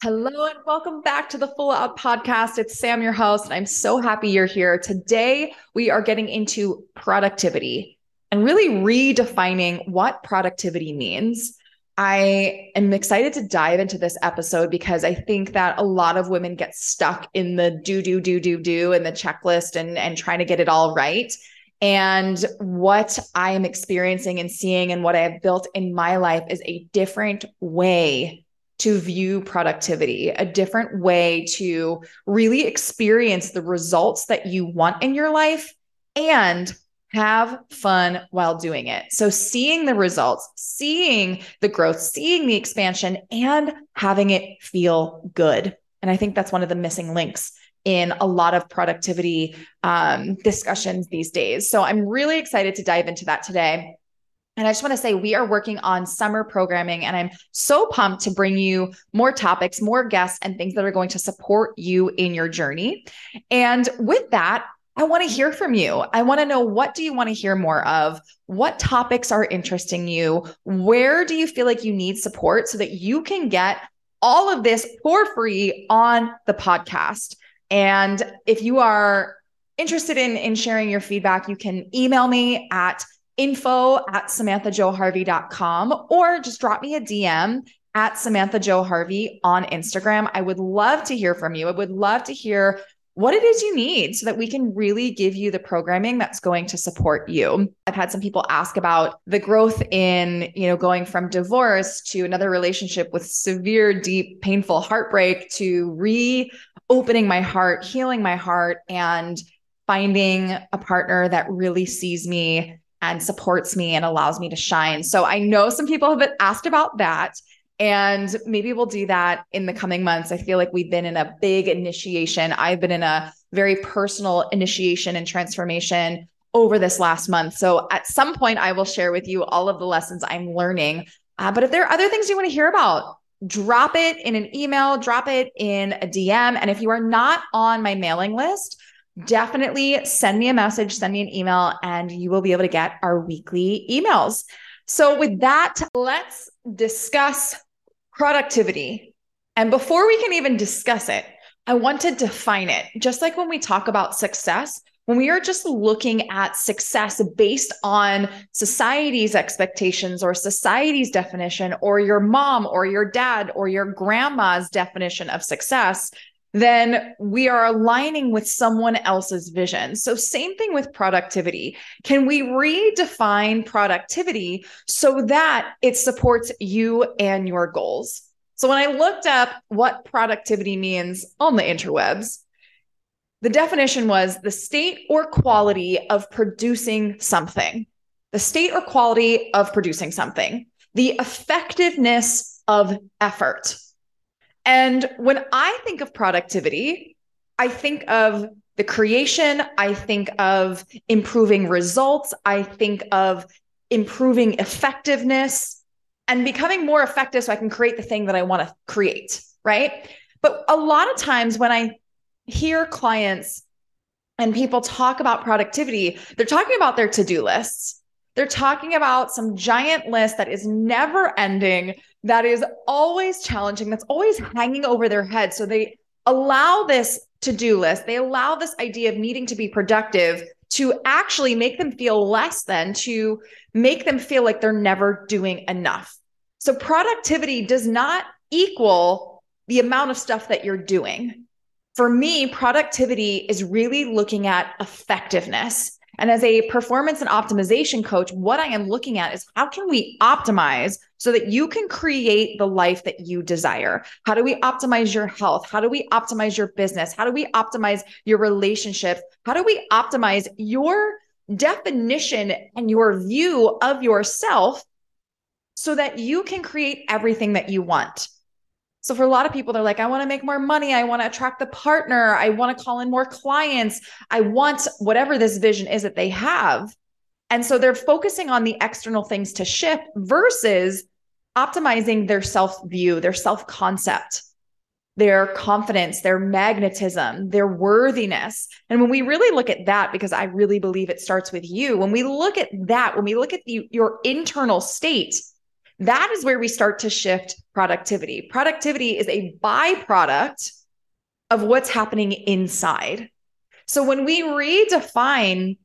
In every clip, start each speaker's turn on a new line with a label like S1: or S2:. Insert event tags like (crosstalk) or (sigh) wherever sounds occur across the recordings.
S1: Hello and welcome back to the Full Out Podcast. It's Sam, your host, and I'm so happy you're here. Today, we are getting into productivity and really redefining what productivity means. I am excited to dive into this episode because I think that a lot of women get stuck in the do, do, do, do, do, and the checklist and, and trying to get it all right. And what I am experiencing and seeing and what I have built in my life is a different way to view productivity, a different way to really experience the results that you want in your life and have fun while doing it. So, seeing the results, seeing the growth, seeing the expansion, and having it feel good. And I think that's one of the missing links in a lot of productivity um, discussions these days. So, I'm really excited to dive into that today. And I just want to say, we are working on summer programming, and I'm so pumped to bring you more topics, more guests, and things that are going to support you in your journey. And with that, I want to hear from you. I want to know what do you want to hear more of? What topics are interesting you? Where do you feel like you need support so that you can get all of this for free on the podcast? And if you are interested in, in sharing your feedback, you can email me at info at samanthajoharvey.com or just drop me a DM at Samantha Jo Harvey on Instagram. I would love to hear from you. I would love to hear what it is you need so that we can really give you the programming that's going to support you. I've had some people ask about the growth in, you know, going from divorce to another relationship with severe, deep, painful heartbreak to reopening my heart, healing my heart and finding a partner that really sees me and supports me and allows me to shine. So I know some people have asked about that. And maybe we'll do that in the coming months. I feel like we've been in a big initiation. I've been in a very personal initiation and transformation over this last month. So at some point, I will share with you all of the lessons I'm learning. Uh, but if there are other things you want to hear about, drop it in an email, drop it in a DM. And if you are not on my mailing list, definitely send me a message, send me an email, and you will be able to get our weekly emails. So, with that, let's discuss productivity. And before we can even discuss it, I want to define it. Just like when we talk about success, when we are just looking at success based on society's expectations or society's definition, or your mom or your dad or your grandma's definition of success, then we are aligning with someone else's vision. So, same thing with productivity. Can we redefine productivity so that it supports you and your goals? So, when I looked up what productivity means on the interwebs, the definition was the state or quality of producing something, the state or quality of producing something, the effectiveness of effort and when I think of productivity, I think of the creation, I think of improving results, I think of improving effectiveness and becoming more effective so I can create the thing that I want to create, right? But a lot of times when I hear clients and people talk about productivity, they're talking about their to do lists. They're talking about some giant list that is never ending, that is always challenging, that's always hanging over their head. So they allow this to do list, they allow this idea of needing to be productive to actually make them feel less than, to make them feel like they're never doing enough. So productivity does not equal the amount of stuff that you're doing. For me, productivity is really looking at effectiveness. And as a performance and optimization coach, what I am looking at is how can we optimize so that you can create the life that you desire? How do we optimize your health? How do we optimize your business? How do we optimize your relationships? How do we optimize your definition and your view of yourself so that you can create everything that you want? So for a lot of people, they're like, I want to make more money. I want to attract the partner. I want to call in more clients. I want whatever this vision is that they have. And so they're focusing on the external things to shift versus optimizing their self view, their self concept, their confidence, their magnetism, their worthiness. And when we really look at that, because I really believe it starts with you, when we look at that, when we look at the, your internal state, that is where we start to shift productivity. Productivity is a byproduct of what's happening inside. So when we redefine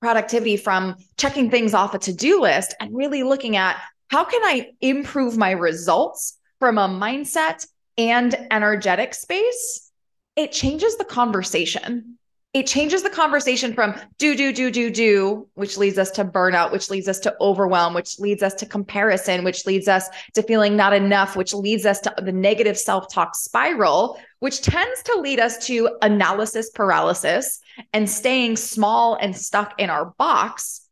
S1: productivity from checking things off a to do list and really looking at how can I improve my results from a mindset and energetic space, it changes the conversation it changes the conversation from do, do, do, do, do, which leads us to burnout, which leads us to overwhelm, which leads us to comparison, which leads us to feeling not enough, which leads us to the negative self talk spiral, which tends to lead us to analysis paralysis and staying small and stuck in our box.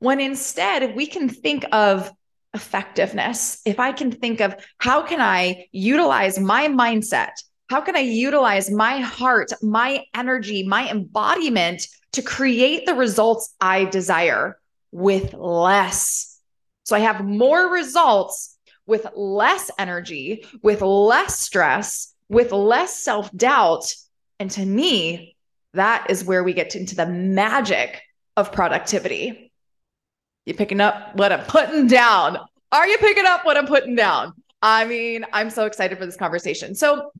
S1: When instead, if we can think of effectiveness, if I can think of how can I utilize my mindset how can I utilize my heart, my energy, my embodiment to create the results I desire with less? So I have more results with less energy, with less stress, with less self doubt. And to me, that is where we get into the magic of productivity. You picking up what I'm putting down? Are you picking up what I'm putting down? I mean, I'm so excited for this conversation. So,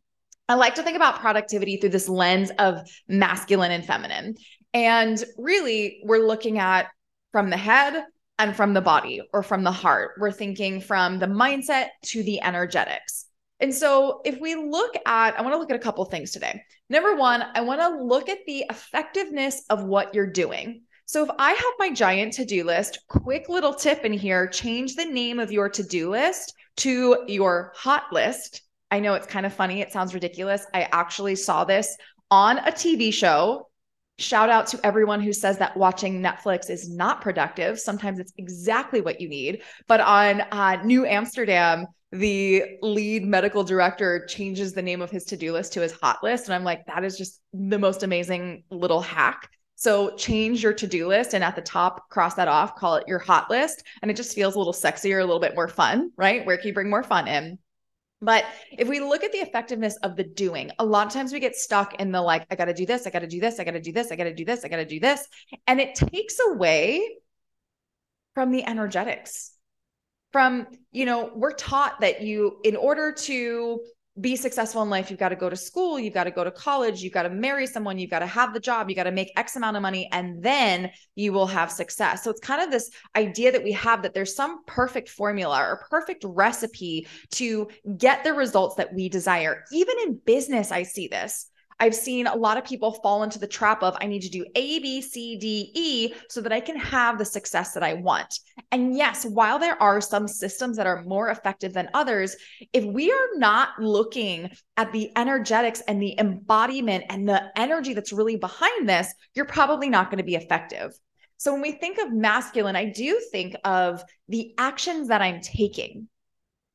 S1: I like to think about productivity through this lens of masculine and feminine. And really, we're looking at from the head and from the body or from the heart. We're thinking from the mindset to the energetics. And so, if we look at, I want to look at a couple things today. Number one, I want to look at the effectiveness of what you're doing. So, if I have my giant to do list, quick little tip in here change the name of your to do list to your hot list I know it's kind of funny. It sounds ridiculous. I actually saw this on a TV show. Shout out to everyone who says that watching Netflix is not productive. Sometimes it's exactly what you need. But on uh, New Amsterdam, the lead medical director changes the name of his to do list to his hot list. And I'm like, that is just the most amazing little hack. So change your to do list and at the top, cross that off, call it your hot list. And it just feels a little sexier, a little bit more fun, right? Where can you bring more fun in? But if we look at the effectiveness of the doing, a lot of times we get stuck in the like, I got to do this, I got to do this, I got to do this, I got to do this, I got to do this. And it takes away from the energetics. From, you know, we're taught that you, in order to be successful in life, you've got to go to school, you've got to go to college, you've got to marry someone, you've got to have the job, you got to make X amount of money, and then you will have success. So it's kind of this idea that we have that there's some perfect formula or perfect recipe to get the results that we desire. Even in business, I see this. I've seen a lot of people fall into the trap of I need to do A, B, C, D, E so that I can have the success that I want. And yes, while there are some systems that are more effective than others, if we are not looking at the energetics and the embodiment and the energy that's really behind this, you're probably not going to be effective. So when we think of masculine, I do think of the actions that I'm taking.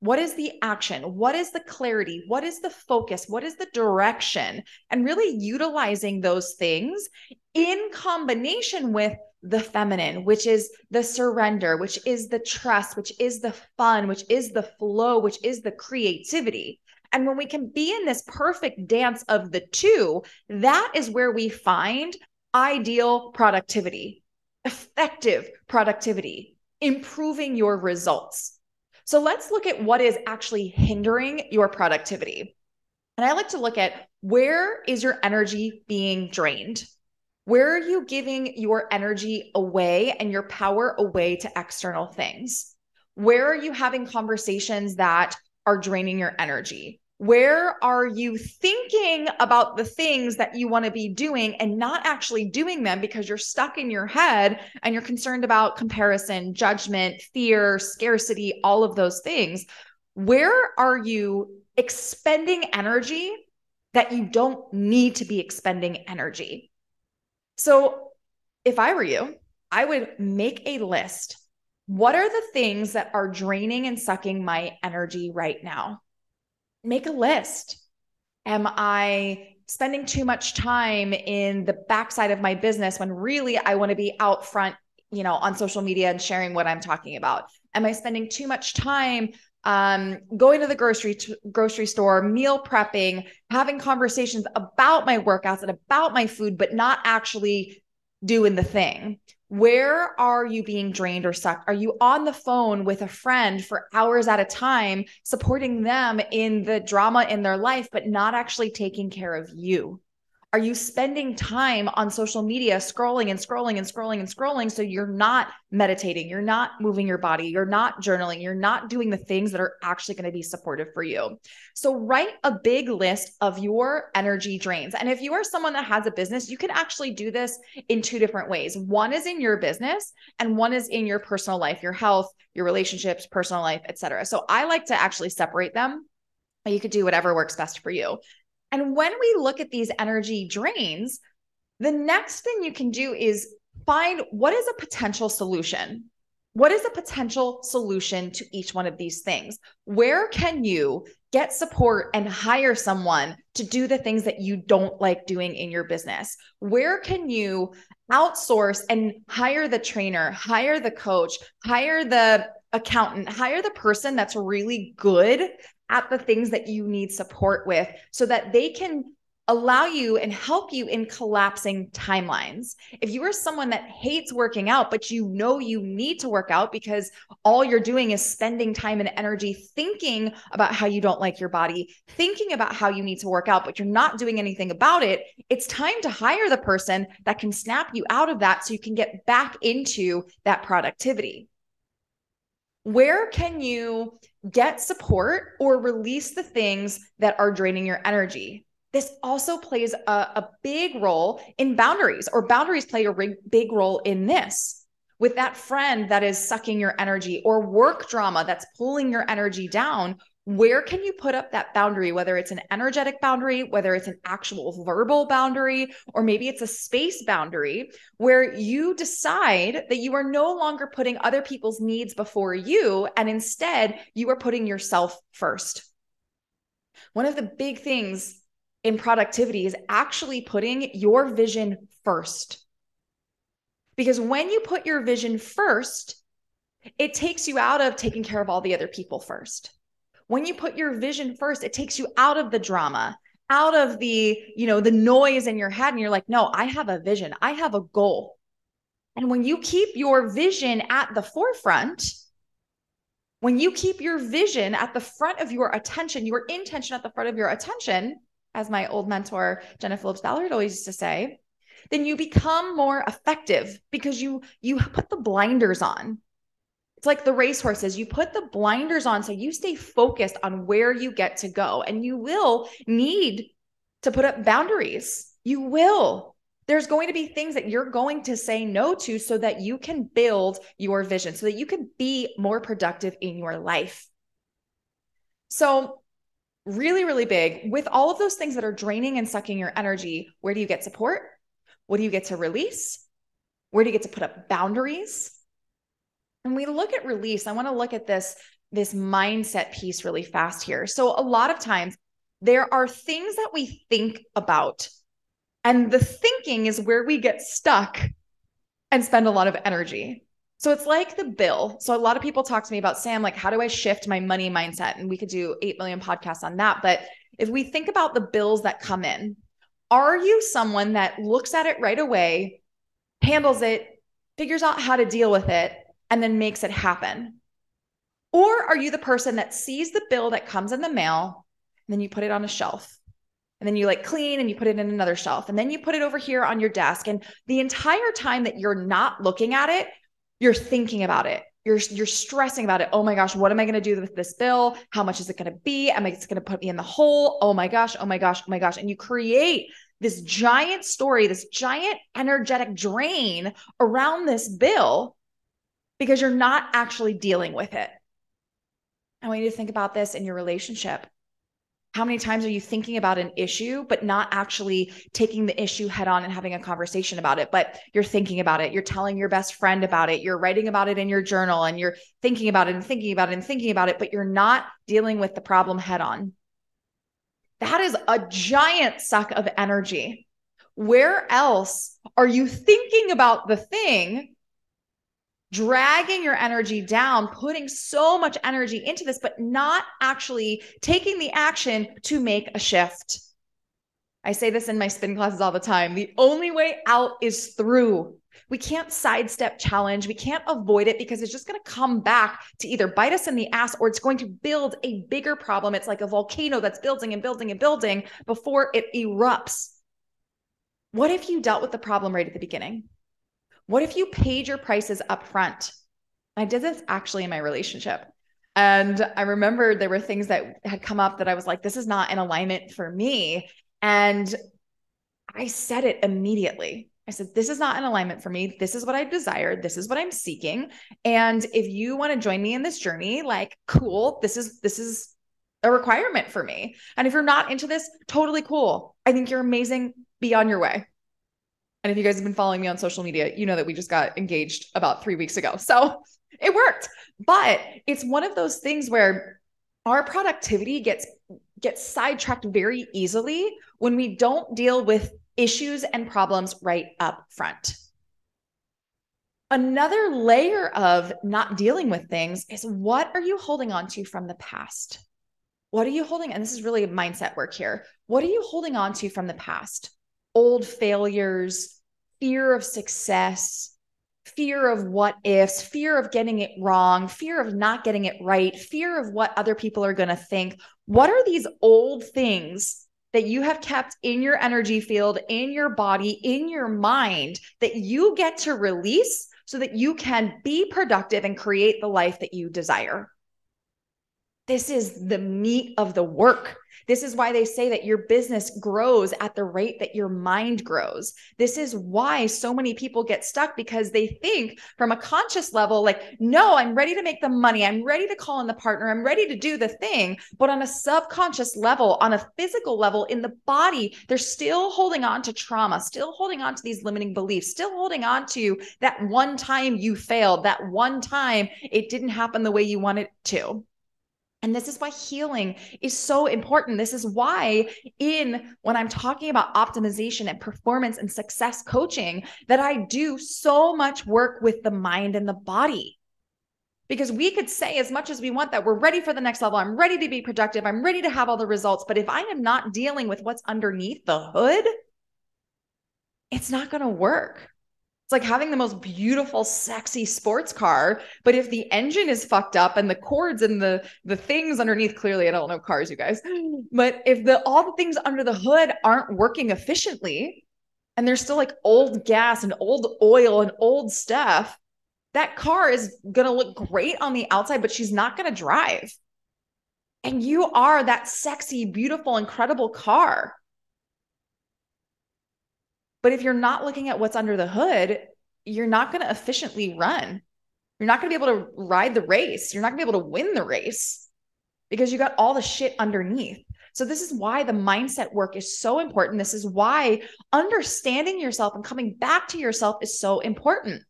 S1: What is the action? What is the clarity? What is the focus? What is the direction? And really utilizing those things in combination with the feminine, which is the surrender, which is the trust, which is the fun, which is the flow, which is the creativity. And when we can be in this perfect dance of the two, that is where we find ideal productivity, effective productivity, improving your results. So let's look at what is actually hindering your productivity. And I like to look at where is your energy being drained? Where are you giving your energy away and your power away to external things? Where are you having conversations that are draining your energy? Where are you thinking about the things that you want to be doing and not actually doing them because you're stuck in your head and you're concerned about comparison, judgment, fear, scarcity, all of those things? Where are you expending energy that you don't need to be expending energy? So, if I were you, I would make a list. What are the things that are draining and sucking my energy right now? Make a list. Am I spending too much time in the backside of my business when really I want to be out front, you know, on social media and sharing what I'm talking about? Am I spending too much time um, going to the grocery t- grocery store, meal prepping, having conversations about my workouts and about my food, but not actually doing the thing? Where are you being drained or sucked? Are you on the phone with a friend for hours at a time, supporting them in the drama in their life, but not actually taking care of you? Are you spending time on social media scrolling and scrolling and scrolling and scrolling so you're not meditating, you're not moving your body, you're not journaling, you're not doing the things that are actually going to be supportive for you? So write a big list of your energy drains. And if you are someone that has a business, you can actually do this in two different ways. One is in your business and one is in your personal life, your health, your relationships, personal life, etc. So I like to actually separate them. You could do whatever works best for you. And when we look at these energy drains, the next thing you can do is find what is a potential solution. What is a potential solution to each one of these things? Where can you get support and hire someone to do the things that you don't like doing in your business? Where can you outsource and hire the trainer, hire the coach, hire the accountant, hire the person that's really good at the things that you need support with so that they can allow you and help you in collapsing timelines. If you are someone that hates working out, but you know you need to work out because all you're doing is spending time and energy thinking about how you don't like your body, thinking about how you need to work out, but you're not doing anything about it, it's time to hire the person that can snap you out of that so you can get back into that productivity. Where can you get support or release the things that are draining your energy. This also plays a, a big role in boundaries, or boundaries play a big role in this with that friend that is sucking your energy or work drama that's pulling your energy down where can you put up that boundary whether it's an energetic boundary whether it's an actual verbal boundary or maybe it's a space boundary where you decide that you are no longer putting other people's needs before you and instead you are putting yourself first? One of the big things in productivity is actually putting your vision first. Because when you put your vision first it takes you out of taking care of all the other people first when you put your vision first, it takes you out of the drama, out of the, you know, the noise in your head and you're like, "No, I have a vision. I have a goal." And when you keep your vision at the forefront, when you keep your vision at the front of your attention, your intention at the front of your attention, as my old mentor Jenna Phillips Ballard always used to say, then you become more effective because you you put the blinders on it's like the racehorses. You put the blinders on so you stay focused on where you get to go. And you will need to put up boundaries. You will. There's going to be things that you're going to say no to so that you can build your vision, so that you can be more productive in your life. So, really, really big with all of those things that are draining and sucking your energy. Where do you get support? What do you get to release? Where do you get to put up boundaries? And we look at release, I want to look at this this mindset piece really fast here. So a lot of times there are things that we think about and the thinking is where we get stuck and spend a lot of energy. So it's like the bill. So a lot of people talk to me about Sam like how do I shift my money mindset and we could do 8 million podcasts on that, but if we think about the bills that come in, are you someone that looks at it right away, handles it, figures out how to deal with it and then makes it happen? Or are you the person that sees the bill that comes in the mail and then you put it on a shelf? And then you like clean and you put it in another shelf. And then you put it over here on your desk. And the entire time that you're not looking at it, you're thinking about it. You're you're stressing about it. Oh my gosh, what am I going to do with this bill? How much is it going to be? Am I going to put me in the hole? Oh my gosh, oh my gosh, oh my gosh. And you create this giant story, this giant energetic drain around this bill because you're not actually dealing with it. I want you to think about this in your relationship. How many times are you thinking about an issue, but not actually taking the issue head on and having a conversation about it? But you're thinking about it. You're telling your best friend about it. You're writing about it in your journal and you're thinking about it and thinking about it and thinking about it, but you're not dealing with the problem head on. That is a giant suck of energy. Where else are you thinking about the thing dragging your energy down, putting so much energy into this, but not actually taking the action to make a shift. I say this in my spin classes all the time. The only way out is through. We can't sidestep challenge. We can't avoid it because it's just going to come back to either bite us in the ass or it's going to build a bigger problem. It's like a volcano that's building and building and building before it erupts. What if you dealt with the problem right at the beginning? What if you paid your prices up front? I did this actually in my relationship. And I remember there were things that had come up that I was like, this is not in alignment for me. And I said it immediately. I said, This is not in alignment for me. This is what I desired. This is what I'm seeking. And if you want to join me in this journey, like, cool, this is, this is a requirement for me. And if you're not into this, totally cool. I think you're amazing. Be on your way. And if you guys have been following me on social media, you know that we just got engaged about three weeks ago. So (laughs) it worked. But it's one of those things where our productivity gets gets sidetracked very easily when we don't deal with issues and problems right up front. Another layer of not dealing with things is what are you holding on to from the past? What are you holding? And this is really mindset work here. What are you holding on to from the past? Old failures, fear of success, fear of what ifs, fear of getting it wrong, fear of not getting it right, fear of what other people are going to think. What are these old things that you have kept in your energy field, in your body, in your mind that you get to release so that you can be productive and create the life that you desire? This is the meat of the work. This is why they say that your business grows at the rate that your mind grows. This is why so many people get stuck because they think from a conscious level, like, no, I'm ready to make the money. I'm ready to call in the partner. I'm ready to do the thing. But on a subconscious level, on a physical level, in the body, they're still holding on to trauma, still holding on to these limiting beliefs, still holding on to that one time you failed, that one time it didn't happen the way you wanted it to. And this is why healing is so important. This is why in when I'm talking about optimization and performance and success coaching that I do so much work with the mind and the body. Because we could say as much as we want that we're ready for the next level. I'm ready to be productive. I'm ready to have all the results, but if I am not dealing with what's underneath the hood, it's not going to work. It's like having the most beautiful, sexy sports car, but if the engine is fucked up and the cords and the the things underneath, clearly I don't know cars, you guys, but if the all the things under the hood aren't working efficiently, and there's still like old gas and old oil and old stuff, that car is gonna look great on the outside, but she's not gonna drive. And you are that sexy, beautiful, incredible car. But if you're not looking at what's under the hood, you're not going to efficiently run. You're not going to be able to ride the race. You're not going to be able to win the race because you got all the shit underneath. So, this is why the mindset work is so important. This is why understanding yourself and coming back to yourself is so important,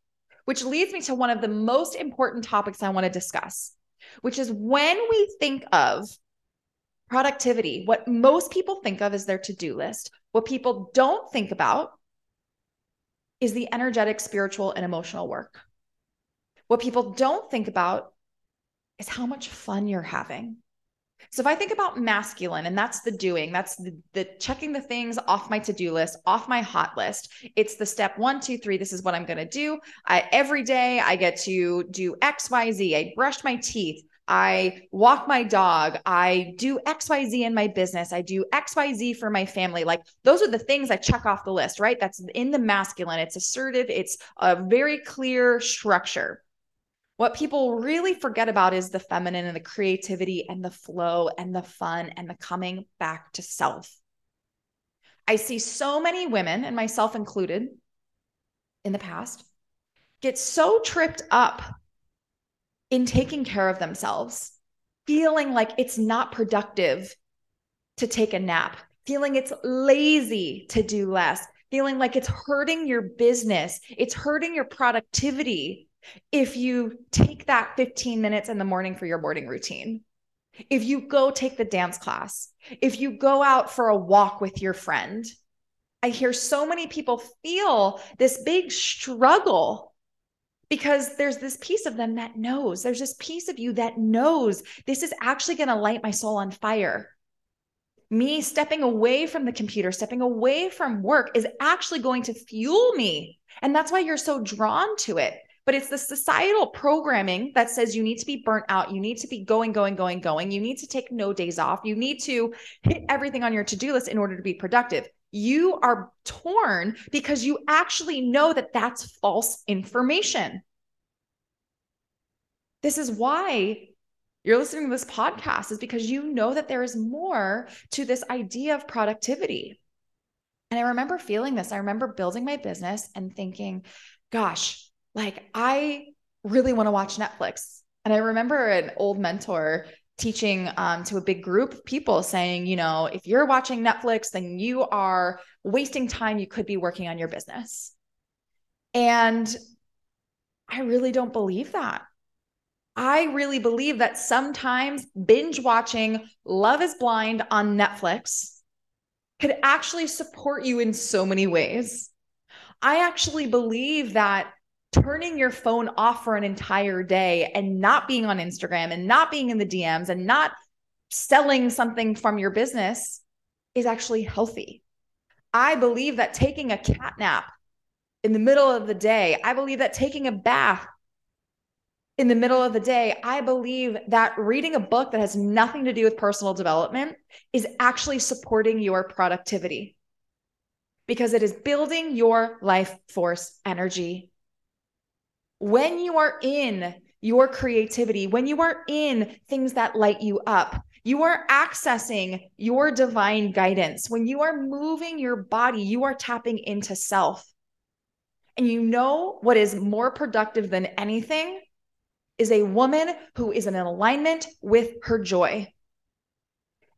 S1: which leads me to one of the most important topics I want to discuss, which is when we think of productivity, what most people think of is their to do list. What people don't think about is the energetic, spiritual, and emotional work. What people don't think about is how much fun you're having. So if I think about masculine and that's the doing, that's the, the checking the things off my to-do list, off my hot list. It's the step one, two, three. This is what I'm going to do. I, every day I get to do X, Y, Z. I brushed my teeth. I walk my dog. I do XYZ in my business. I do XYZ for my family. Like those are the things I check off the list, right? That's in the masculine. It's assertive, it's a very clear structure. What people really forget about is the feminine and the creativity and the flow and the fun and the coming back to self. I see so many women, and myself included in the past, get so tripped up in taking care of themselves, feeling like it's not productive to take a nap, feeling it's lazy to do less, feeling like it's hurting your business, it's hurting your productivity if you take that 15 minutes in the morning for your morning routine. If you go take the dance class, if you go out for a walk with your friend, I hear so many people feel this big struggle because there's this piece of them that knows, there's this piece of you that knows this is actually going to light my soul on fire. me stepping away from the computer, stepping away from work is actually going to fuel me. And that's why you're so drawn to it. But it's the societal programming that says you need to be burnt out. You need to be going, going, going, going. You need to take no days off. You need to hit everything on your to do list in order to be productive. You are torn because you actually know that that's false information. This is why you're listening to this podcast is because you know that there is more to this idea of productivity. And I remember feeling this. I remember building my business and thinking, gosh, like I really want to watch Netflix. And I remember an old mentor teaching um, to a big group of people saying, you know, if you're watching Netflix, then you are wasting time. You could be working on your business. And I really don't believe that. I really believe that sometimes binge watching Love is Blind on Netflix could actually support you in so many ways. I actually believe that turning your phone off for an entire day and not being on Instagram and not being in the DMs and not selling something from your business is actually healthy. I believe that taking a cat nap in the middle of the day, I believe that taking a bath in the middle of the day, I believe that reading a book that has nothing to do with personal development is actually supporting your productivity because it is building your life force energy. When you are in your creativity, when you are in things that light you up, you are accessing your divine guidance. When you are moving your body, you are tapping into self. And you know what is more productive than anything is a woman who is in alignment with her joy.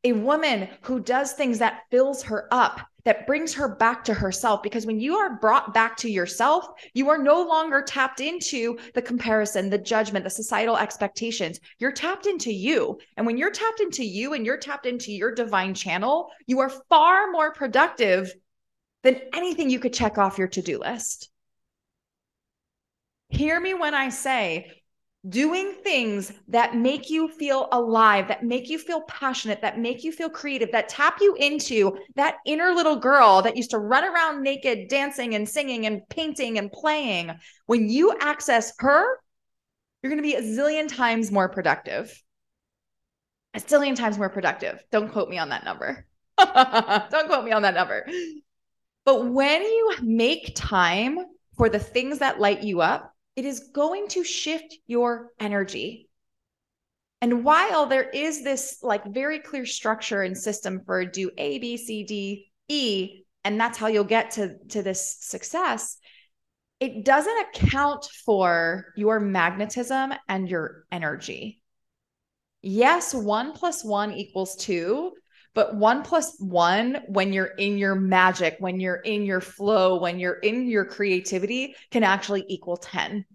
S1: A woman who does things that fills her up, that brings her back to herself. Because when you are brought back to yourself, you are no longer tapped into the comparison, the judgment, the societal expectations. You're tapped into you. And when you're tapped into you and you're tapped into your divine channel, you are far more productive than anything you could check off your to do list. Hear me when I say doing things that make you feel alive, that make you feel passionate, that make you feel creative, that tap you into that inner little girl that used to run around naked, dancing and singing and painting and playing. When you access her, you're going to be a zillion times more productive. A zillion times more productive. Don't quote me on that number. (laughs) Don't quote me on that number. But when you make time for the things that light you up, it is going to shift your energy. And while there is this like very clear structure and system for do A, B, C, D, E, and that's how you'll get to, to this success, it doesn't account for your magnetism and your energy. Yes, one plus one equals two, but one plus one, when you're in your magic, when you're in your flow, when you're in your creativity, can actually equal 10.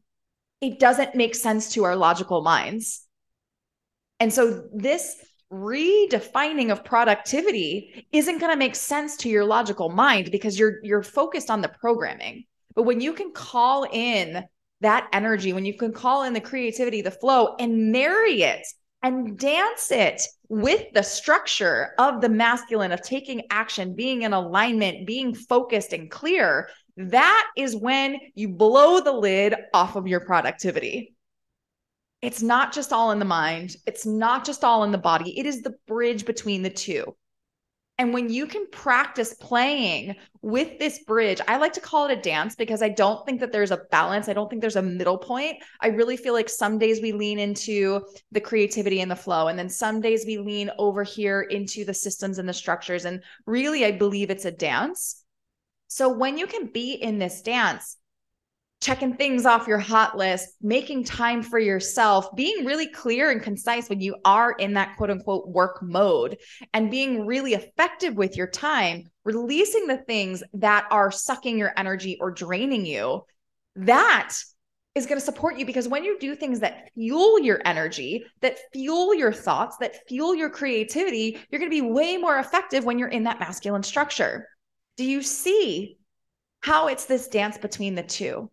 S1: It doesn't make sense to our logical minds. And so this redefining of productivity isn't going to make sense to your logical mind because you're you're focused on the programming. But when you can call in that energy, when you can call in the creativity, the flow and marry it and dance it with the structure of the masculine of taking action, being in alignment, being focused and clear, that is when you blow the lid off of your productivity. It's not just all in the mind, it's not just all in the body, it is the bridge between the two. And when you can practice playing with this bridge, I like to call it a dance because I don't think that there's a balance. I don't think there's a middle point. I really feel like some days we lean into the creativity and the flow, and then some days we lean over here into the systems and the structures. And really, I believe it's a dance. So when you can be in this dance, checking things off your hot list, making time for yourself, being really clear and concise when you are in that quote unquote work mode, and being really effective with your time, releasing the things that are sucking your energy or draining you, that is going to support you because when you do things that fuel your energy, that fuel your thoughts, that fuel your creativity, you're going to be way more effective when you're in that masculine structure. Do you see how it's this dance between the two?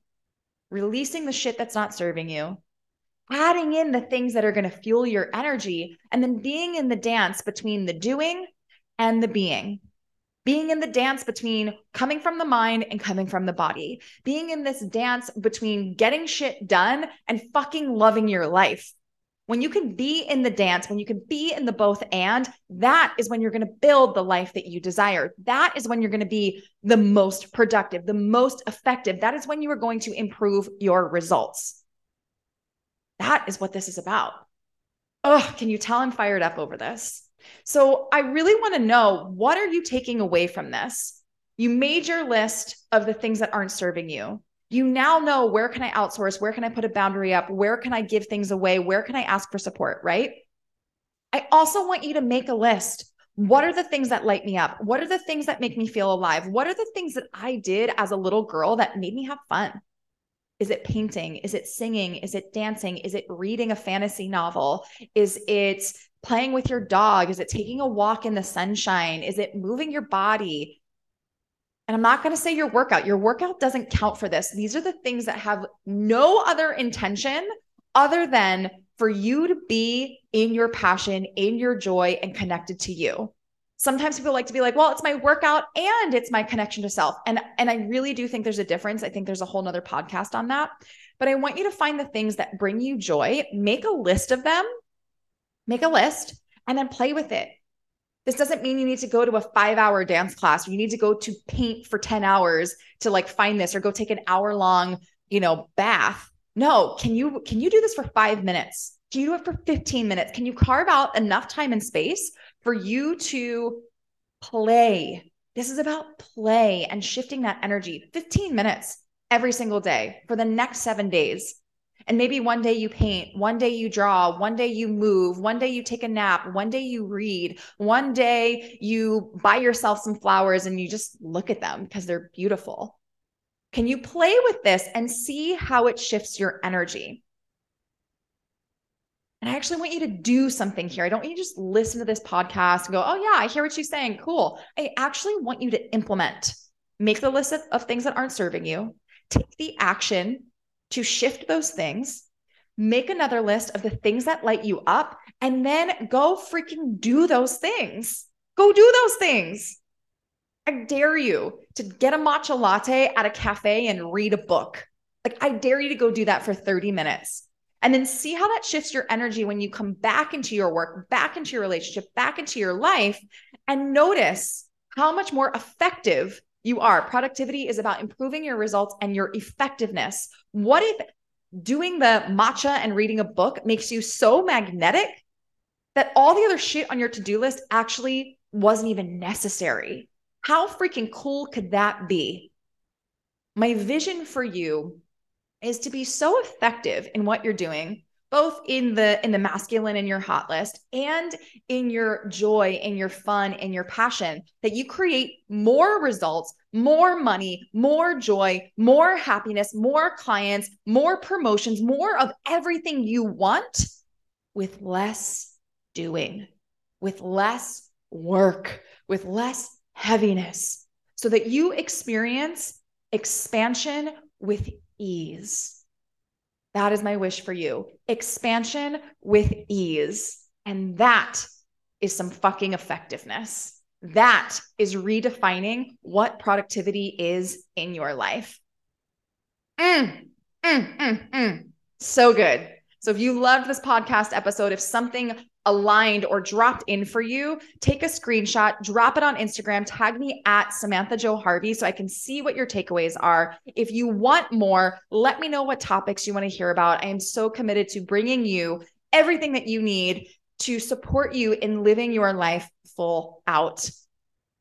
S1: Releasing the shit that's not serving you, adding in the things that are going to fuel your energy, and then being in the dance between the doing and the being. Being in the dance between coming from the mind and coming from the body. Being in this dance between getting shit done and fucking loving your life. When you can be in the dance, when you can be in the both and, that is when you're going to build the life that you desire. That is when you're going to be the most productive, the most effective. That is when you are going to improve your results. That is what this is about. Oh, can you tell I'm fired up over this? So I really want to know what are you taking away from this? You made your list of the things that aren't serving you you now know where can I outsource? Where can I put a boundary up? Where can I give things away? Where can I ask for support? Right. I also want you to make a list. What are the things that light me up? What are the things that make me feel alive? What are the things that I did as a little girl that made me have fun? Is it painting? Is it singing? Is it dancing? Is it reading a fantasy novel? Is it playing with your dog? Is it taking a walk in the sunshine? Is it moving your body? And I'm not going to say your workout. Your workout doesn't count for this. These are the things that have no other intention other than for you to be in your passion, in your joy, and connected to you. Sometimes people like to be like, well, it's my workout and it's my connection to self. And, and I really do think there's a difference. I think there's a whole nother podcast on that. But I want you to find the things that bring you joy, make a list of them, make a list, and then play with it. This doesn't mean you need to go to a five hour dance class you need to go to paint for 10 hours to like find this or go take an hour long, you know, bath. No, can you can you do this for 5 minutes? Can you do it for 15 minutes? Can you carve out enough time and space for you to play? This is about play and shifting that energy. 15 minutes every single day for the next 7 days. And maybe one day you paint, one day you draw, one day you move, one day you take a nap, one day you read, one day you buy yourself some flowers and you just look at them because they're beautiful. Can you play with this and see how it shifts your energy? And I actually want you to do something here. I don't want you to just listen to this podcast and go, oh, yeah, I hear what she's saying. Cool. I actually want you to implement, make the list of, of things that aren't serving you, take the action to shift those things, make another list of the things that light you up, and then go freaking do those things. Go do those things. I dare you to get a matcha latte at a cafe and read a book. Like, I dare you to go do that for 30 minutes and then see how that shifts your energy when you come back into your work, back into your relationship, back into your life, and notice how much more effective you are. Productivity is about improving your results and your effectiveness. What if doing the matcha and reading a book makes you so magnetic that all the other shit on your to do list actually wasn't even necessary? How freaking cool could that be? My vision for you is to be so effective in what you're doing both in the in the masculine in your hot list and in your joy in your fun in your passion that you create more results more money more joy more happiness more clients more promotions more of everything you want with less doing with less work with less heaviness so that you experience expansion with ease that is my wish for you. Expansion with ease. And that is some fucking effectiveness. That is redefining what productivity is in your life. Mm, mm, mm, mm. So good. So if you loved this podcast episode, if something aligned or dropped in for you, take a screenshot, drop it on Instagram, tag me at Samantha Jo Harvey so I can see what your takeaways are. If you want more, let me know what topics you want to hear about. I am so committed to bringing you everything that you need to support you in living your life full out.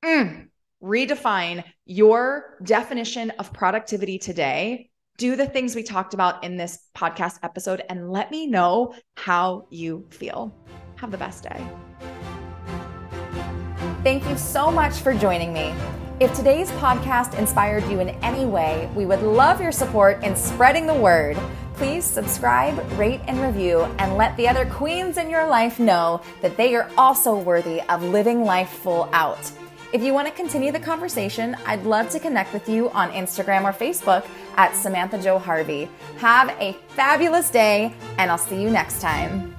S1: Mm. Redefine your definition of productivity today do the things we talked about in this podcast episode and let me know how you feel. Have the best day. Thank you so much for joining me. If today's podcast inspired you in any way, we would love your support in spreading the word. Please subscribe, rate, and review, and let the other queens in your life know that they are also worthy of living life full out. If you want to continue the conversation, I'd love to connect with you on Instagram or Facebook at Samantha Jo Harvey. Have a fabulous day, and I'll see you next time.